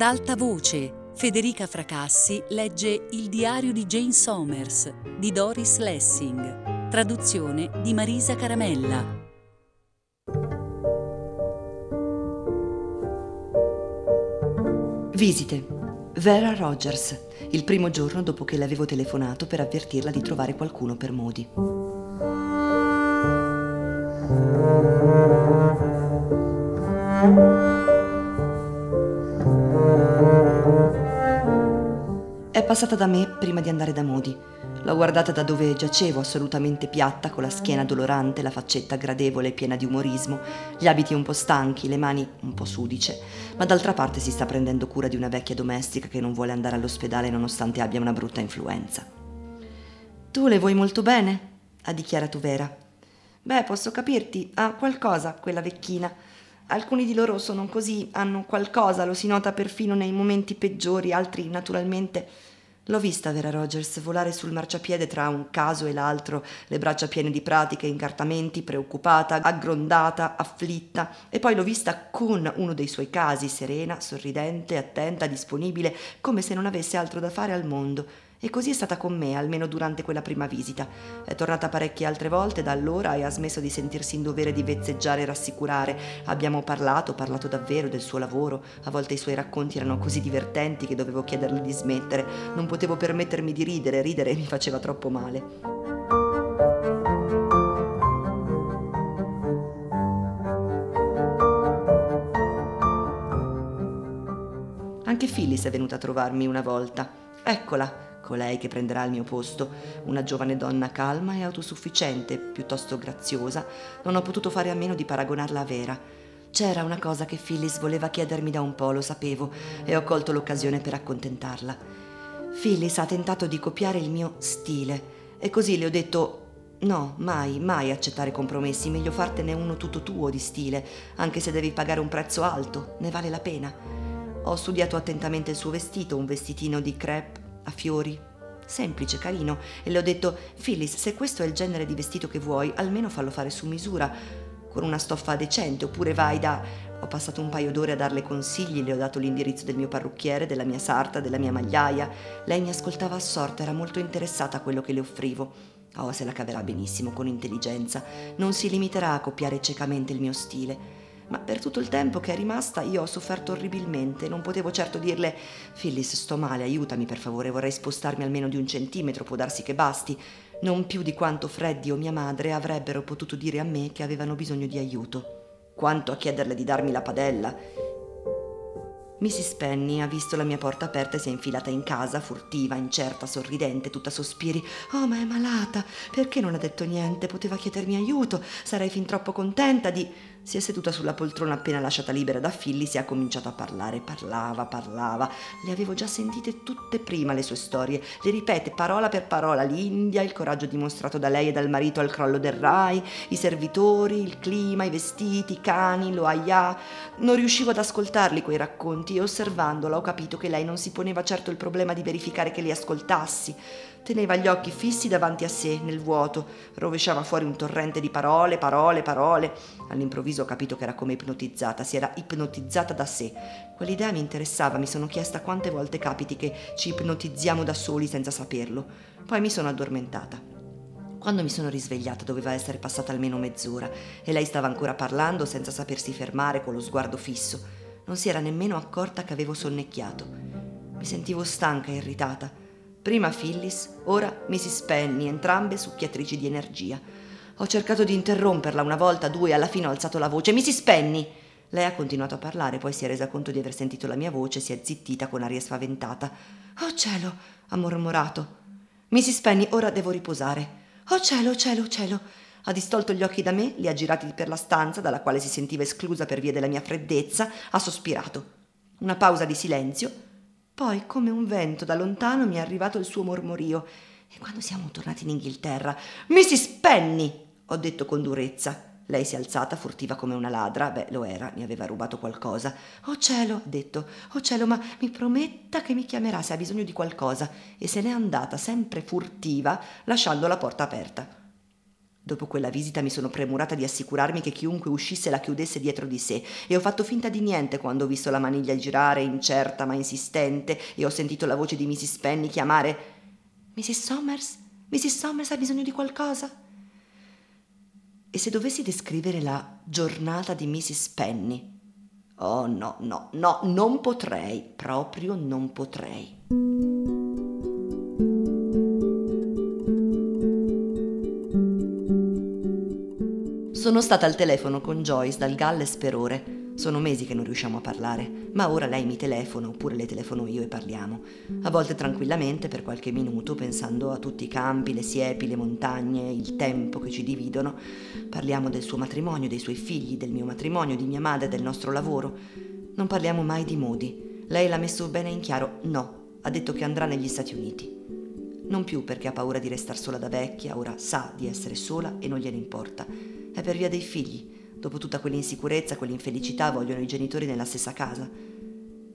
Ad alta voce, Federica Fracassi legge Il diario di Jane Somers di Doris Lessing, traduzione di Marisa Caramella. Visite. Vera Rogers, il primo giorno dopo che le avevo telefonato per avvertirla di trovare qualcuno per Modi. È passata da me prima di andare da Modi. L'ho guardata da dove giacevo, assolutamente piatta, con la schiena dolorante, la faccetta gradevole e piena di umorismo, gli abiti un po' stanchi, le mani un po' sudice, ma d'altra parte si sta prendendo cura di una vecchia domestica che non vuole andare all'ospedale nonostante abbia una brutta influenza. Tu le vuoi molto bene? ha dichiarato Vera. Beh, posso capirti, ha qualcosa quella vecchina. Alcuni di loro sono così, hanno qualcosa, lo si nota perfino nei momenti peggiori, altri naturalmente L'ho vista Vera Rogers volare sul marciapiede tra un caso e l'altro, le braccia piene di pratiche, incartamenti, preoccupata, aggrondata, afflitta, e poi l'ho vista con uno dei suoi casi, serena, sorridente, attenta, disponibile, come se non avesse altro da fare al mondo e così è stata con me, almeno durante quella prima visita. È tornata parecchie altre volte da allora e ha smesso di sentirsi in dovere di vezzeggiare e rassicurare. Abbiamo parlato, parlato davvero del suo lavoro. A volte i suoi racconti erano così divertenti che dovevo chiederle di smettere. Non potevo permettermi di ridere, ridere mi faceva troppo male. Anche Phyllis è venuta a trovarmi una volta. Eccola, colei che prenderà il mio posto, una giovane donna calma e autosufficiente, piuttosto graziosa, non ho potuto fare a meno di paragonarla a Vera. C'era una cosa che Phyllis voleva chiedermi da un po', lo sapevo, e ho colto l'occasione per accontentarla. Phyllis ha tentato di copiare il mio stile e così le ho detto No, mai, mai accettare compromessi, meglio fartene uno tutto tuo di stile, anche se devi pagare un prezzo alto, ne vale la pena. Ho studiato attentamente il suo vestito, un vestitino di crepe a fiori. Semplice, carino, e le ho detto, Phyllis, se questo è il genere di vestito che vuoi, almeno fallo fare su misura, con una stoffa decente, oppure vai da... Ho passato un paio d'ore a darle consigli, le ho dato l'indirizzo del mio parrucchiere, della mia sarta, della mia magliaia. Lei mi ascoltava assorta, era molto interessata a quello che le offrivo. Oh, se la caverà benissimo, con intelligenza. Non si limiterà a copiare ciecamente il mio stile ma per tutto il tempo che è rimasta io ho sofferto orribilmente. Non potevo certo dirle Phyllis, sto male, aiutami per favore, vorrei spostarmi almeno di un centimetro, può darsi che basti. Non più di quanto Freddy o mia madre avrebbero potuto dire a me che avevano bisogno di aiuto. Quanto a chiederle di darmi la padella. Mrs. Penny ha visto la mia porta aperta e si è infilata in casa, furtiva, incerta, sorridente, tutta sospiri. Oh, ma è malata! Perché non ha detto niente? Poteva chiedermi aiuto. Sarei fin troppo contenta di. Si è seduta sulla poltrona appena lasciata libera da Phyllis e ha cominciato a parlare. Parlava, parlava. Le avevo già sentite tutte prima le sue storie. Le ripete parola per parola l'India, il coraggio dimostrato da lei e dal marito al crollo del Rai, i servitori, il clima, i vestiti, i cani, lo aia. Non riuscivo ad ascoltarli quei racconti e osservandola ho capito che lei non si poneva certo il problema di verificare che li ascoltassi. Teneva gli occhi fissi davanti a sé, nel vuoto, rovesciava fuori un torrente di parole, parole, parole. All'improvviso ho capito che era come ipnotizzata, si era ipnotizzata da sé. Quell'idea mi interessava, mi sono chiesta quante volte capiti che ci ipnotizziamo da soli senza saperlo. Poi mi sono addormentata. Quando mi sono risvegliata doveva essere passata almeno mezz'ora e lei stava ancora parlando senza sapersi fermare con lo sguardo fisso. Non si era nemmeno accorta che avevo sonnecchiato. Mi sentivo stanca e irritata. Prima Phyllis, ora Mrs. Penny, entrambe succhiatrici di energia. Ho cercato di interromperla una volta, due, alla fine ho alzato la voce. Mrs. Penny! Lei ha continuato a parlare, poi si è resa conto di aver sentito la mia voce e si è zittita con aria spaventata. Oh cielo! ha mormorato. Mrs. Penny, ora devo riposare. Oh cielo, cielo, cielo! Ha distolto gli occhi da me, li ha girati per la stanza, dalla quale si sentiva esclusa per via della mia freddezza, ha sospirato. Una pausa di silenzio poi, come un vento da lontano, mi è arrivato il suo mormorio. E quando siamo tornati in Inghilterra, Mrs. Penny! ho detto con durezza. Lei si è alzata, furtiva come una ladra. Beh, lo era, mi aveva rubato qualcosa. Oh cielo, ha detto. Oh cielo, ma mi prometta che mi chiamerà se ha bisogno di qualcosa. E se n'è andata, sempre furtiva, lasciando la porta aperta. Dopo quella visita mi sono premurata di assicurarmi che chiunque uscisse la chiudesse dietro di sé e ho fatto finta di niente quando ho visto la maniglia girare incerta ma insistente e ho sentito la voce di Mrs. Penny chiamare Mrs. Somers? Mrs. Somers ha bisogno di qualcosa? E se dovessi descrivere la giornata di Mrs. Penny? Oh no, no, no, non potrei, proprio non potrei. Sono stata al telefono con Joyce dal Galles per ore. Sono mesi che non riusciamo a parlare, ma ora lei mi telefona oppure le telefono io e parliamo. A volte tranquillamente per qualche minuto, pensando a tutti i campi, le siepi, le montagne, il tempo che ci dividono. Parliamo del suo matrimonio, dei suoi figli, del mio matrimonio, di mia madre, del nostro lavoro. Non parliamo mai di Modi. Lei l'ha messo bene in chiaro, no, ha detto che andrà negli Stati Uniti. Non più perché ha paura di restare sola da vecchia, ora sa di essere sola e non gliene importa è per via dei figli. Dopo tutta quell'insicurezza, quell'infelicità, vogliono i genitori nella stessa casa.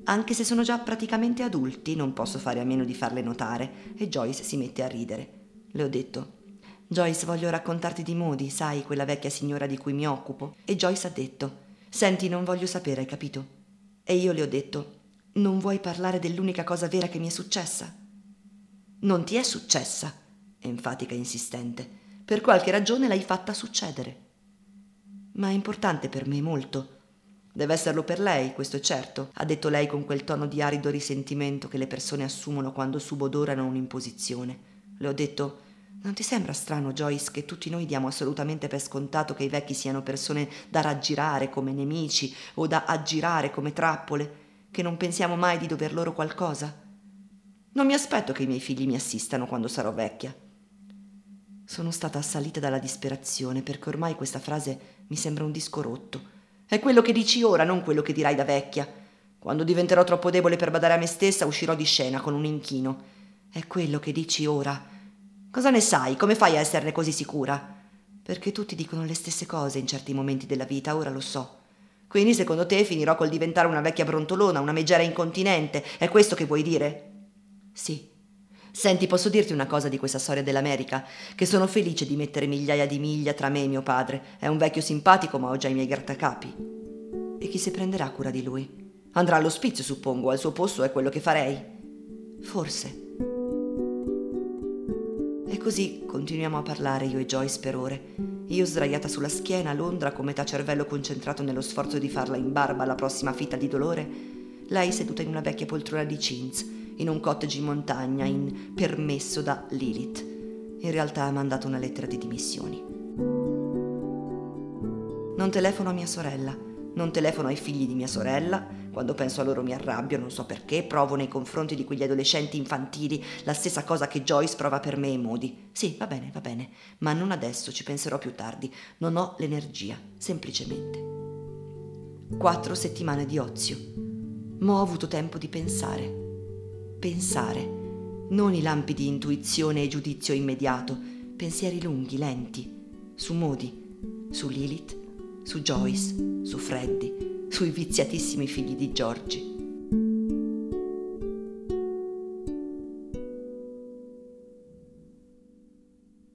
Anche se sono già praticamente adulti, non posso fare a meno di farle notare, e Joyce si mette a ridere. Le ho detto: Joyce, voglio raccontarti di Modi, sai, quella vecchia signora di cui mi occupo. E Joyce ha detto: Senti, non voglio sapere, hai capito? E io le ho detto: Non vuoi parlare dell'unica cosa vera che mi è successa? Non ti è successa, enfatica e insistente. Per qualche ragione l'hai fatta succedere ma è importante per me molto. Deve esserlo per lei, questo è certo, ha detto lei con quel tono di arido risentimento che le persone assumono quando subodorano un'imposizione. Le ho detto non ti sembra strano, Joyce, che tutti noi diamo assolutamente per scontato che i vecchi siano persone da raggirare come nemici o da aggirare come trappole, che non pensiamo mai di dover loro qualcosa? Non mi aspetto che i miei figli mi assistano quando sarò vecchia. Sono stata assalita dalla disperazione perché ormai questa frase mi sembra un disco rotto. È quello che dici ora, non quello che dirai da vecchia. Quando diventerò troppo debole per badare a me stessa, uscirò di scena con un inchino. È quello che dici ora. Cosa ne sai? Come fai a esserne così sicura? Perché tutti dicono le stesse cose in certi momenti della vita, ora lo so. Quindi secondo te finirò col diventare una vecchia brontolona, una megera incontinente? È questo che vuoi dire? Sì, Senti, posso dirti una cosa di questa storia dell'America? Che sono felice di mettere migliaia di miglia tra me e mio padre. È un vecchio simpatico, ma ho già i miei grattacapi. E chi si prenderà cura di lui? Andrà all'ospizio, suppongo, al suo posto è quello che farei. Forse. E così continuiamo a parlare io e Joyce per ore. Io sdraiata sulla schiena, Londra, con metà cervello concentrato nello sforzo di farla in barba alla prossima fitta di dolore, lei seduta in una vecchia poltrona di chintz in un cottage in montagna, in permesso da Lilith. In realtà ha mandato una lettera di dimissioni. Non telefono a mia sorella, non telefono ai figli di mia sorella. Quando penso a loro mi arrabbio, non so perché, provo nei confronti di quegli adolescenti infantili la stessa cosa che Joyce prova per me e Modi. Sì, va bene, va bene, ma non adesso, ci penserò più tardi. Non ho l'energia, semplicemente. Quattro settimane di ozio. Ma ho avuto tempo di pensare pensare, non i lampi di intuizione e giudizio immediato, pensieri lunghi, lenti, su Modi, su Lilith, su Joyce, su Freddy, sui viziatissimi figli di Giorgi.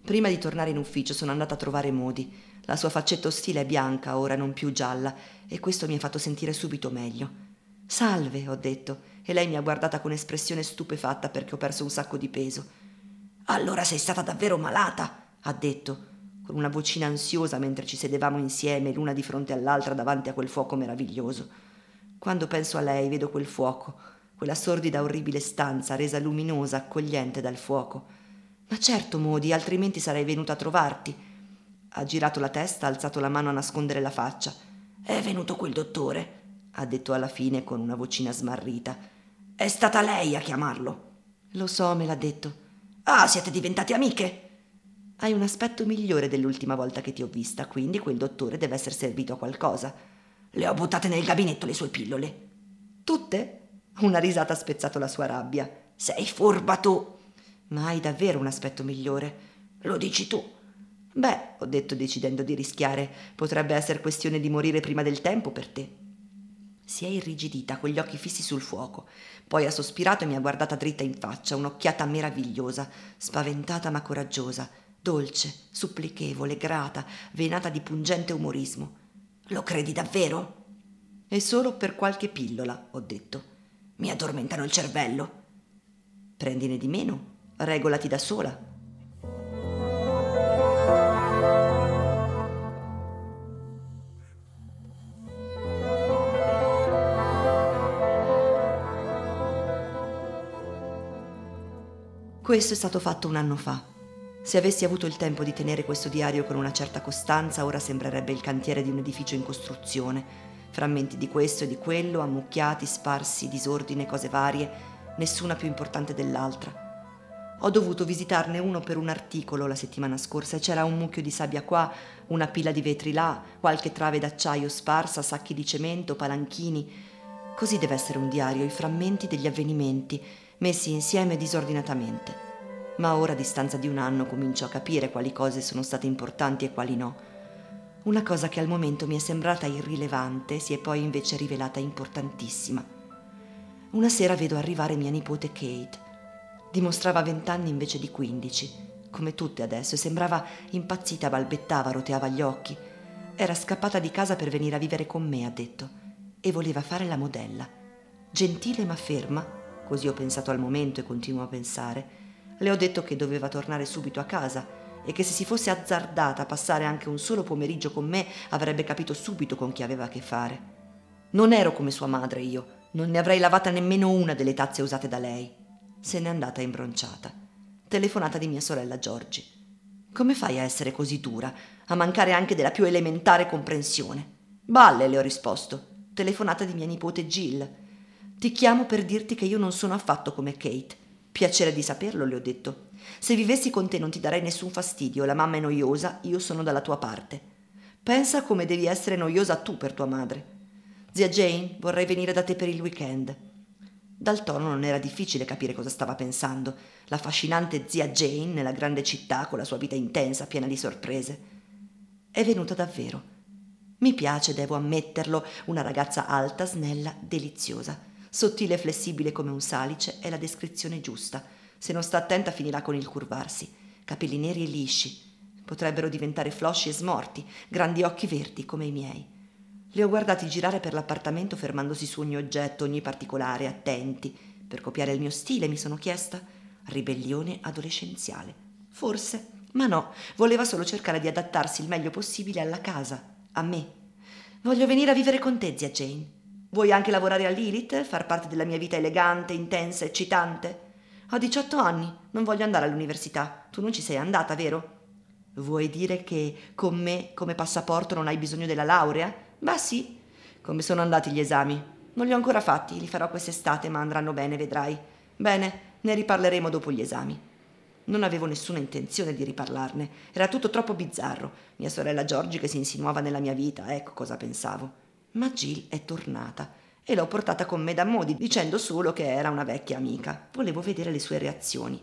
Prima di tornare in ufficio sono andata a trovare Modi. La sua faccetta ostile è bianca, ora non più gialla, e questo mi ha fatto sentire subito meglio. Salve, ho detto, e lei mi ha guardata con espressione stupefatta perché ho perso un sacco di peso. Allora sei stata davvero malata, ha detto, con una vocina ansiosa mentre ci sedevamo insieme l'una di fronte all'altra davanti a quel fuoco meraviglioso. Quando penso a lei vedo quel fuoco, quella sordida orribile stanza resa luminosa, accogliente dal fuoco. Ma certo, Modi, altrimenti sarei venuta a trovarti. Ha girato la testa, ha alzato la mano a nascondere la faccia. È venuto quel dottore ha detto alla fine con una vocina smarrita. È stata lei a chiamarlo. Lo so, me l'ha detto. Ah, siete diventate amiche? Hai un aspetto migliore dell'ultima volta che ti ho vista, quindi quel dottore deve essere servito a qualcosa. Le ho buttate nel gabinetto le sue pillole. Tutte? Una risata ha spezzato la sua rabbia. Sei furba tu. Ma hai davvero un aspetto migliore. Lo dici tu. Beh, ho detto decidendo di rischiare, potrebbe essere questione di morire prima del tempo per te. Si è irrigidita, con gli occhi fissi sul fuoco. Poi ha sospirato e mi ha guardata dritta in faccia, un'occhiata meravigliosa, spaventata ma coraggiosa. dolce, supplichevole, grata, venata di pungente umorismo. Lo credi davvero? E solo per qualche pillola, ho detto. Mi addormentano il cervello. Prendine di meno, regolati da sola. Questo è stato fatto un anno fa. Se avessi avuto il tempo di tenere questo diario con una certa costanza, ora sembrerebbe il cantiere di un edificio in costruzione. Frammenti di questo e di quello, ammucchiati, sparsi, disordine, cose varie, nessuna più importante dell'altra. Ho dovuto visitarne uno per un articolo la settimana scorsa e c'era un mucchio di sabbia qua, una pila di vetri là, qualche trave d'acciaio sparsa, sacchi di cemento, palanchini. Così deve essere un diario, i frammenti degli avvenimenti, messi insieme disordinatamente. Ma ora, a distanza di un anno, comincio a capire quali cose sono state importanti e quali no. Una cosa che al momento mi è sembrata irrilevante si è poi invece rivelata importantissima. Una sera vedo arrivare mia nipote Kate. Dimostrava vent'anni invece di quindici, come tutte adesso, e sembrava impazzita, balbettava, roteava gli occhi. Era scappata di casa per venire a vivere con me, ha detto, e voleva fare la modella. Gentile ma ferma, così ho pensato al momento e continuo a pensare, le ho detto che doveva tornare subito a casa e che se si fosse azzardata a passare anche un solo pomeriggio con me avrebbe capito subito con chi aveva a che fare. Non ero come sua madre io, non ne avrei lavata nemmeno una delle tazze usate da lei. Se n'è andata imbronciata. Telefonata di mia sorella Giorgi. Come fai a essere così dura, a mancare anche della più elementare comprensione? Balle, le ho risposto. Telefonata di mia nipote Jill. Ti chiamo per dirti che io non sono affatto come Kate. Piacere di saperlo, le ho detto. Se vivessi con te non ti darei nessun fastidio, la mamma è noiosa, io sono dalla tua parte. Pensa come devi essere noiosa tu per tua madre. Zia Jane, vorrei venire da te per il weekend. Dal tono non era difficile capire cosa stava pensando. La fascinante zia Jane nella grande città con la sua vita intensa, piena di sorprese. È venuta davvero. Mi piace, devo ammetterlo, una ragazza alta, snella, deliziosa. Sottile e flessibile come un salice è la descrizione giusta. Se non sta attenta finirà con il curvarsi. Capelli neri e lisci. Potrebbero diventare flosci e smorti, grandi occhi verdi come i miei. Li ho guardati girare per l'appartamento fermandosi su ogni oggetto, ogni particolare, attenti. Per copiare il mio stile, mi sono chiesta. Ribellione adolescenziale. Forse, ma no, voleva solo cercare di adattarsi il meglio possibile alla casa, a me. Voglio venire a vivere con te, zia Jane. Vuoi anche lavorare a Lilith, far parte della mia vita elegante, intensa, eccitante? Ho 18 anni, non voglio andare all'università. Tu non ci sei andata, vero? Vuoi dire che con me come passaporto non hai bisogno della laurea? Beh sì. Come sono andati gli esami? Non li ho ancora fatti, li farò quest'estate, ma andranno bene, vedrai. Bene, ne riparleremo dopo gli esami. Non avevo nessuna intenzione di riparlarne, era tutto troppo bizzarro. Mia sorella Giorgi che si insinuava nella mia vita, ecco cosa pensavo. Ma Jill è tornata e l'ho portata con me da Modi, dicendo solo che era una vecchia amica. Volevo vedere le sue reazioni.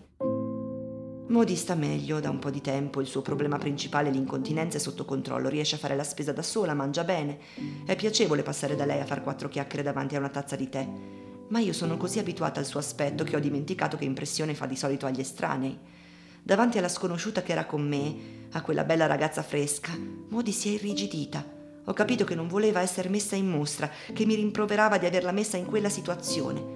Modi sta meglio da un po' di tempo, il suo problema principale, l'incontinenza, è sotto controllo, riesce a fare la spesa da sola, mangia bene. È piacevole passare da lei a far quattro chiacchiere davanti a una tazza di tè. Ma io sono così abituata al suo aspetto che ho dimenticato che impressione fa di solito agli estranei. Davanti alla sconosciuta che era con me, a quella bella ragazza fresca, Modi si è irrigidita ho capito che non voleva essere messa in mostra, che mi rimproverava di averla messa in quella situazione.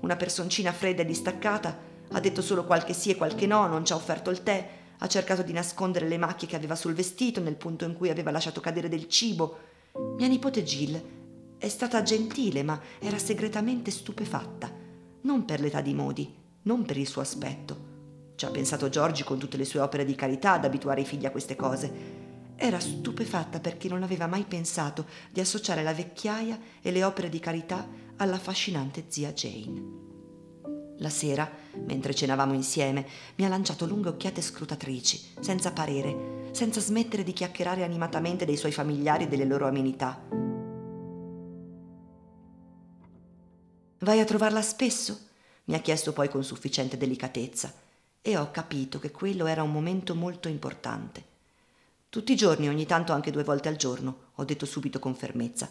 Una personcina fredda e distaccata ha detto solo qualche sì e qualche no, non ci ha offerto il tè, ha cercato di nascondere le macchie che aveva sul vestito nel punto in cui aveva lasciato cadere del cibo. Mia nipote Jill è stata gentile, ma era segretamente stupefatta, non per l'età di Modi, non per il suo aspetto. Ci ha pensato Giorgi con tutte le sue opere di carità ad abituare i figli a queste cose era stupefatta perché non aveva mai pensato di associare la vecchiaia e le opere di carità all'affascinante zia Jane. La sera, mentre cenavamo insieme, mi ha lanciato lunghe occhiate scrutatrici, senza parere, senza smettere di chiacchierare animatamente dei suoi familiari e delle loro amenità. Vai a trovarla spesso? mi ha chiesto poi con sufficiente delicatezza, e ho capito che quello era un momento molto importante. Tutti i giorni, ogni tanto anche due volte al giorno, ho detto subito con fermezza.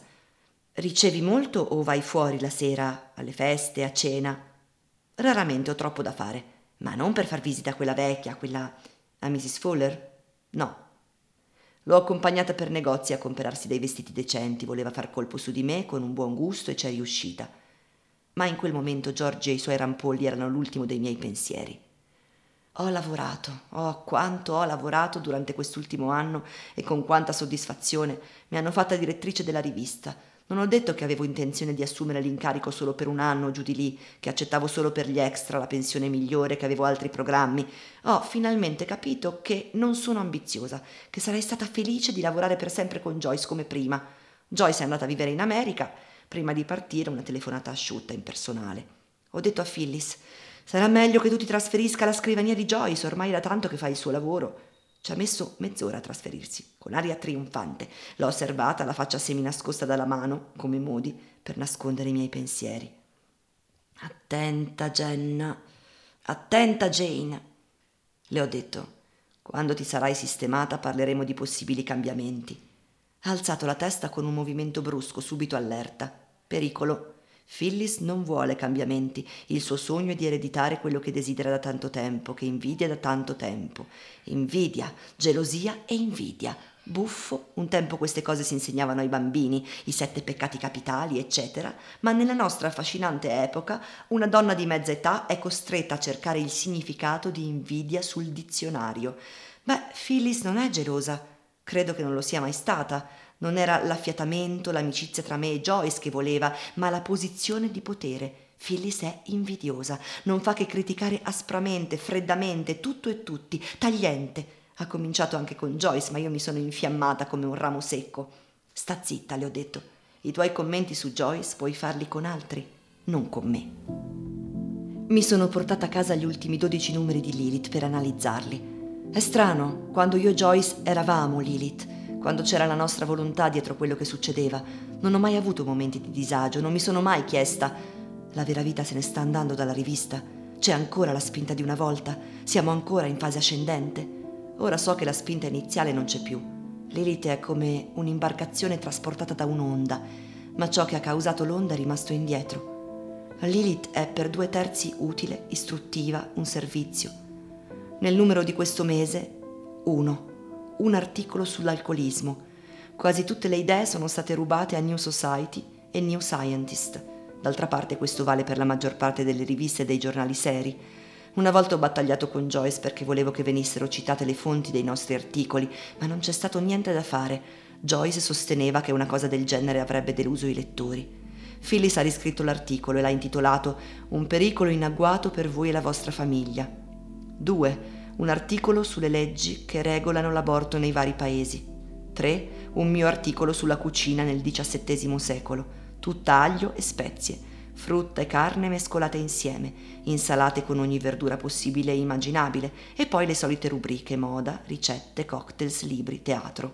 Ricevi molto o vai fuori la sera, alle feste, a cena? Raramente ho troppo da fare, ma non per far visita a quella vecchia, a quella A Mrs. Fuller? No. L'ho accompagnata per negozi a comprarsi dei vestiti decenti, voleva far colpo su di me con un buon gusto e c'è riuscita. Ma in quel momento Giorgi e i suoi rampolli erano l'ultimo dei miei pensieri. Ho lavorato, oh quanto ho lavorato durante quest'ultimo anno e con quanta soddisfazione mi hanno fatta direttrice della rivista non ho detto che avevo intenzione di assumere l'incarico solo per un anno giù di lì, che accettavo solo per gli extra la pensione migliore, che avevo altri programmi. Ho finalmente capito che non sono ambiziosa, che sarei stata felice di lavorare per sempre con Joyce come prima. Joyce è andata a vivere in America. Prima di partire una telefonata asciutta, impersonale. Ho detto a Phyllis, sarà meglio che tu ti trasferisca alla scrivania di Joyce, ormai da tanto che fai il suo lavoro. Ci ha messo mezz'ora a trasferirsi, con aria trionfante. L'ho osservata, la faccia seminascosta dalla mano, come Modi, per nascondere i miei pensieri. Attenta, Jenna. Attenta, Jane. Le ho detto, quando ti sarai sistemata parleremo di possibili cambiamenti. Ha alzato la testa con un movimento brusco, subito allerta. Pericolo. Phyllis non vuole cambiamenti, il suo sogno è di ereditare quello che desidera da tanto tempo, che invidia da tanto tempo. Invidia, gelosia e invidia. Buffo, un tempo queste cose si insegnavano ai bambini, i sette peccati capitali, eccetera, ma nella nostra affascinante epoca una donna di mezza età è costretta a cercare il significato di invidia sul dizionario. Beh, Phyllis non è gelosa, credo che non lo sia mai stata non era l'affiatamento, l'amicizia tra me e Joyce che voleva, ma la posizione di potere. Phyllis è invidiosa, non fa che criticare aspramente, freddamente, tutto e tutti, tagliente. Ha cominciato anche con Joyce, ma io mi sono infiammata come un ramo secco. Sta zitta, le ho detto. I tuoi commenti su Joyce puoi farli con altri, non con me. Mi sono portata a casa gli ultimi dodici numeri di Lilith per analizzarli. È strano, quando io e Joyce eravamo Lilith, quando c'era la nostra volontà dietro quello che succedeva. Non ho mai avuto momenti di disagio, non mi sono mai chiesta la vera vita se ne sta andando dalla rivista. C'è ancora la spinta di una volta, siamo ancora in fase ascendente. Ora so che la spinta iniziale non c'è più. L'elite è come un'imbarcazione trasportata da un'onda, ma ciò che ha causato l'onda è rimasto indietro. Lilith è per due terzi utile, istruttiva, un servizio. Nel numero di questo mese, uno un articolo sull'alcolismo. Quasi tutte le idee sono state rubate a New Society e New Scientist. D'altra parte questo vale per la maggior parte delle riviste e dei giornali seri. Una volta ho battagliato con Joyce perché volevo che venissero citate le fonti dei nostri articoli, ma non c'è stato niente da fare. Joyce sosteneva che una cosa del genere avrebbe deluso i lettori. Phyllis ha riscritto l'articolo e l'ha intitolato Un pericolo in agguato per voi e la vostra famiglia. 2 un articolo sulle leggi che regolano l'aborto nei vari paesi. 3. Un mio articolo sulla cucina nel XVII secolo, tutta aglio e spezie, frutta e carne mescolate insieme, insalate con ogni verdura possibile e immaginabile, e poi le solite rubriche moda, ricette, cocktails, libri, teatro.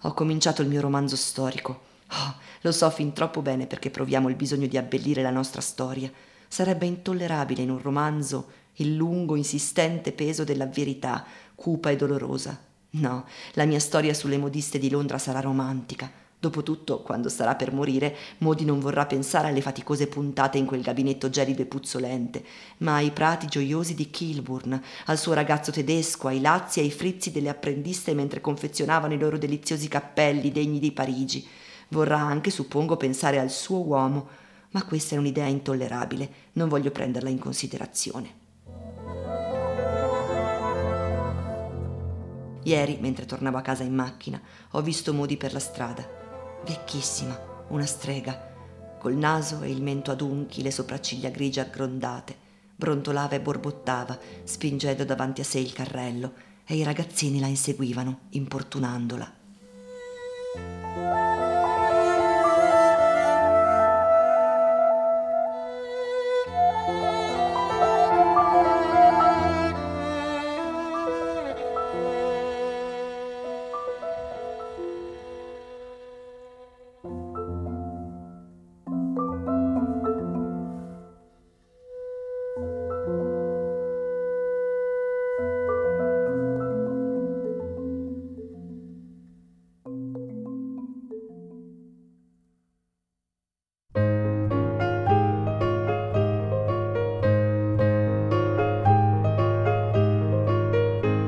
Ho cominciato il mio romanzo storico. Oh, lo so fin troppo bene perché proviamo il bisogno di abbellire la nostra storia. Sarebbe intollerabile in un romanzo il lungo, insistente peso della verità, cupa e dolorosa. No, la mia storia sulle modiste di Londra sarà romantica. Dopotutto, quando starà per morire, Modi non vorrà pensare alle faticose puntate in quel gabinetto gelido e puzzolente, ma ai prati gioiosi di Kilburn, al suo ragazzo tedesco, ai lazzi e ai frizzi delle apprendiste mentre confezionavano i loro deliziosi cappelli degni di Parigi. Vorrà anche, suppongo, pensare al suo uomo, ma questa è un'idea intollerabile, non voglio prenderla in considerazione. Ieri, mentre tornavo a casa in macchina, ho visto Modi per la strada. Vecchissima, una strega, col naso e il mento adunchi, le sopracciglia grigie aggrondate. Brontolava e borbottava, spingendo davanti a sé il carrello, e i ragazzini la inseguivano, importunandola.